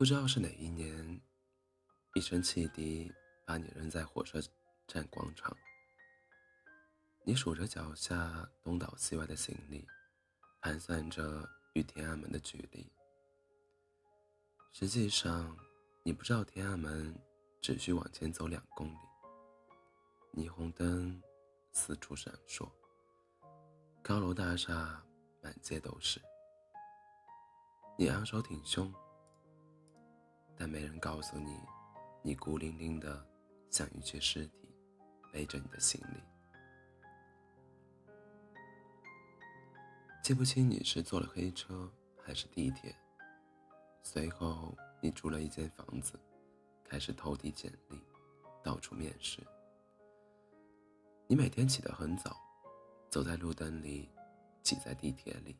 不知道是哪一年，一声汽笛把你扔在火车站广场。你数着脚下东倒西歪的行李，盘算着与天安门的距离。实际上，你不知道天安门只需往前走两公里。霓虹灯四处闪烁，高楼大厦满街都是。你昂首挺胸。但没人告诉你，你孤零零的像一具尸体，背着你的行李。记不清你是坐了黑车还是地铁。随后，你租了一间房子，开始投递简历，到处面试。你每天起得很早，走在路灯里，挤在地铁里，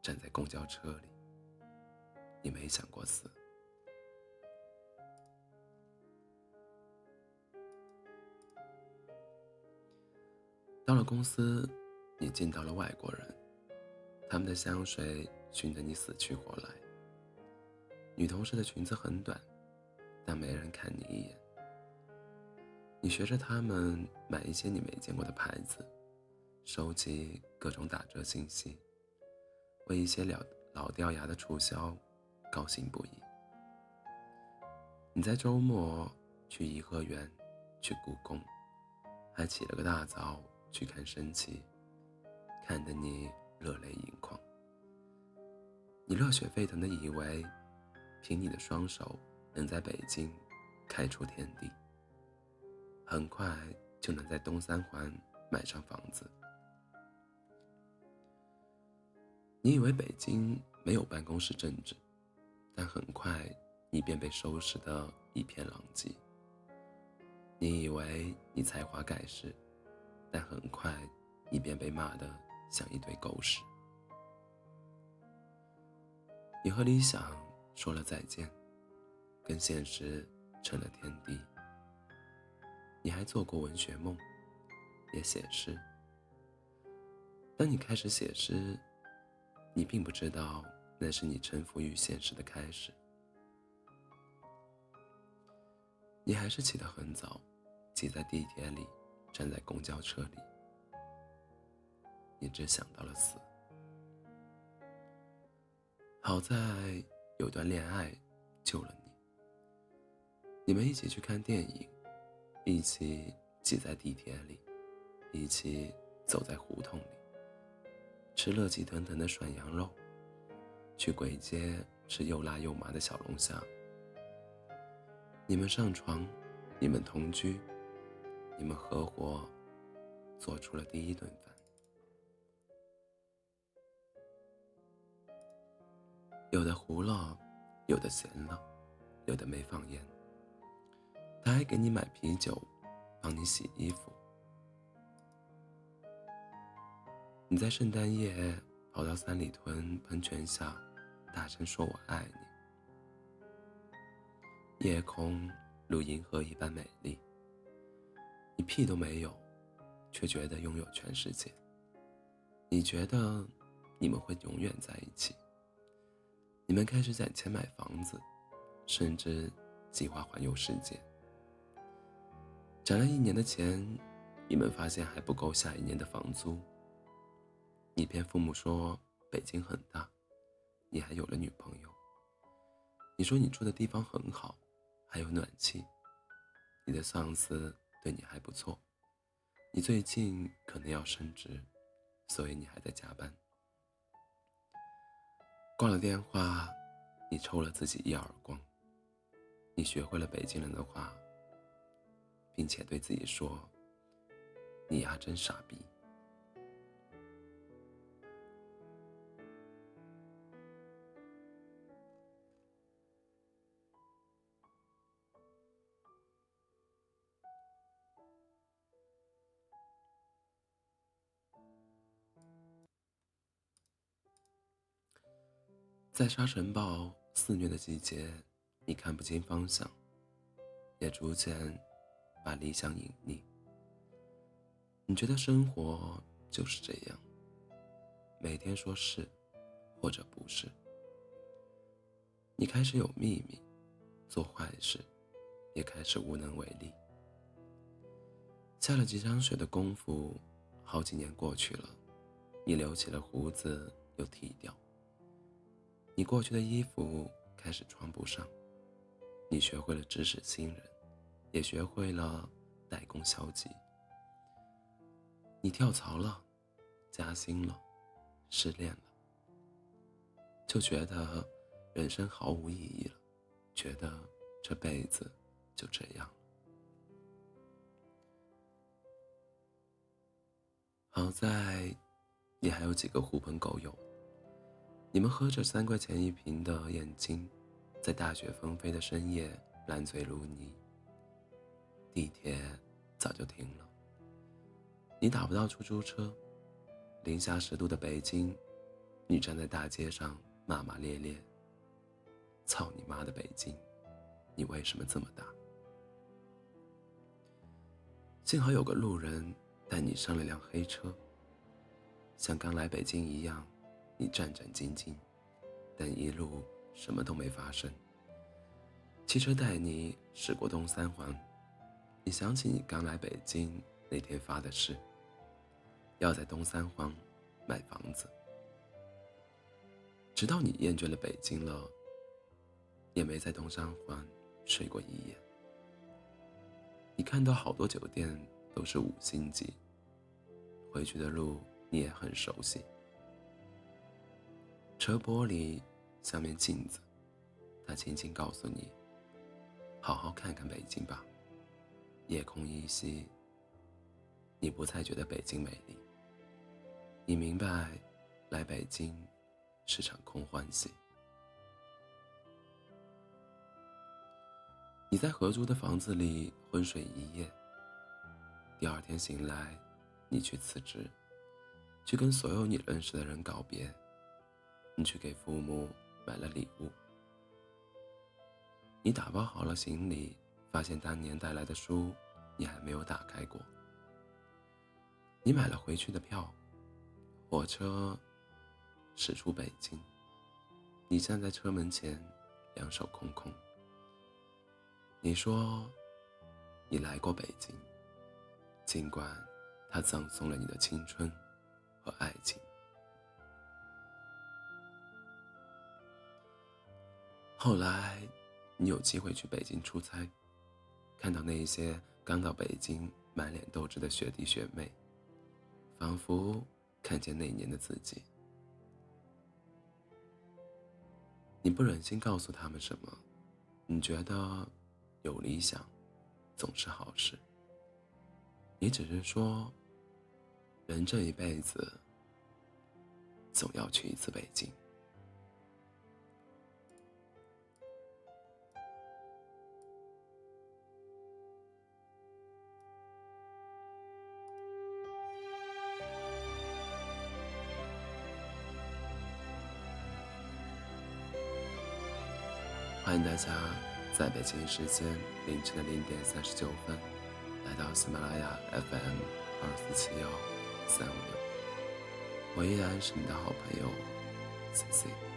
站在公交车里。你没想过死。到了公司，你见到了外国人，他们的香水熏得你死去活来。女同事的裙子很短，但没人看你一眼。你学着他们买一些你没见过的牌子，收集各种打折信息，为一些老老掉牙的促销高兴不已。你在周末去颐和园，去故宫，还起了个大早。去看升旗，看得你热泪盈眶。你热血沸腾的以为，凭你的双手能在北京开出天地，很快就能在东三环买上房子。你以为北京没有办公室政治，但很快你便被收拾得一片狼藉。你以为你才华盖世。但很快，你便被骂得像一堆狗屎。你和理想说了再见，跟现实成了天地。你还做过文学梦，也写诗。当你开始写诗，你并不知道那是你臣服于现实的开始。你还是起得很早，挤在地铁里。站在公交车里，你只想到了死。好在有段恋爱救了你。你们一起去看电影，一起挤在地铁里，一起走在胡同里，吃热气腾腾的涮羊肉，去鬼街吃又辣又麻的小龙虾。你们上床，你们同居。你们合伙做出了第一顿饭，有的糊了，有的咸了，有的没放盐。他还给你买啤酒，帮你洗衣服。你在圣诞夜跑到三里屯喷泉下，大声说我爱你。夜空如银河一般美丽。你屁都没有，却觉得拥有全世界。你觉得你们会永远在一起？你们开始攒钱买房子，甚至计划环游世界。攒了一年的钱，你们发现还不够下一年的房租。你骗父母说北京很大，你还有了女朋友。你说你住的地方很好，还有暖气。你的上司。对你还不错，你最近可能要升职，所以你还在加班。挂了电话，你抽了自己一耳光。你学会了北京人的话，并且对自己说：“你丫，真傻逼。”在沙尘暴肆虐的季节，你看不清方向，也逐渐把理想隐匿。你觉得生活就是这样，每天说是或者不是。你开始有秘密，做坏事，也开始无能为力。下了几场雪的功夫，好几年过去了，你留起了胡子又剃掉，你过去的衣服开始穿不上，你学会了指使新人，也学会了代工消极。你跳槽了，加薪了，失恋了。就觉得人生毫无意义了，觉得这辈子就这样了。好在你还有几个狐朋狗友，你们喝着三块钱一瓶的燕京，在大雪纷飞的深夜烂醉如泥。地铁早就停了，你打不到出租车，零下十度的北京，你站在大街上。骂骂咧咧，操你妈的北京！你为什么这么大？幸好有个路人带你上了辆黑车，像刚来北京一样，你战战兢兢，但一路什么都没发生。汽车带你驶过东三环，你想起你刚来北京那天发的誓，要在东三环买房子。直到你厌倦了北京了，也没在东三环睡过一夜。你看到好多酒店都是五星级，回去的路你也很熟悉。车玻璃像面镜子，它轻轻告诉你：好好看看北京吧。夜空依稀，你不再觉得北京美丽。你明白，来北京。是场空欢喜。你在合租的房子里昏睡一夜，第二天醒来，你去辞职，去跟所有你认识的人告别，你去给父母买了礼物，你打包好了行李，发现当年带来的书你还没有打开过，你买了回去的票，火车。驶出北京，你站在车门前，两手空空。你说，你来过北京，尽管它葬送了你的青春和爱情。后来，你有机会去北京出差，看到那些刚到北京、满脸斗志的学弟学妹，仿佛看见那年的自己。你不忍心告诉他们什么，你觉得有理想总是好事。你只是说，人这一辈子总要去一次北京。欢迎大家在北京时间凌晨的零点三十九分，来到喜马拉雅 FM 二四七幺三五六。我依然是你的好朋友 C C。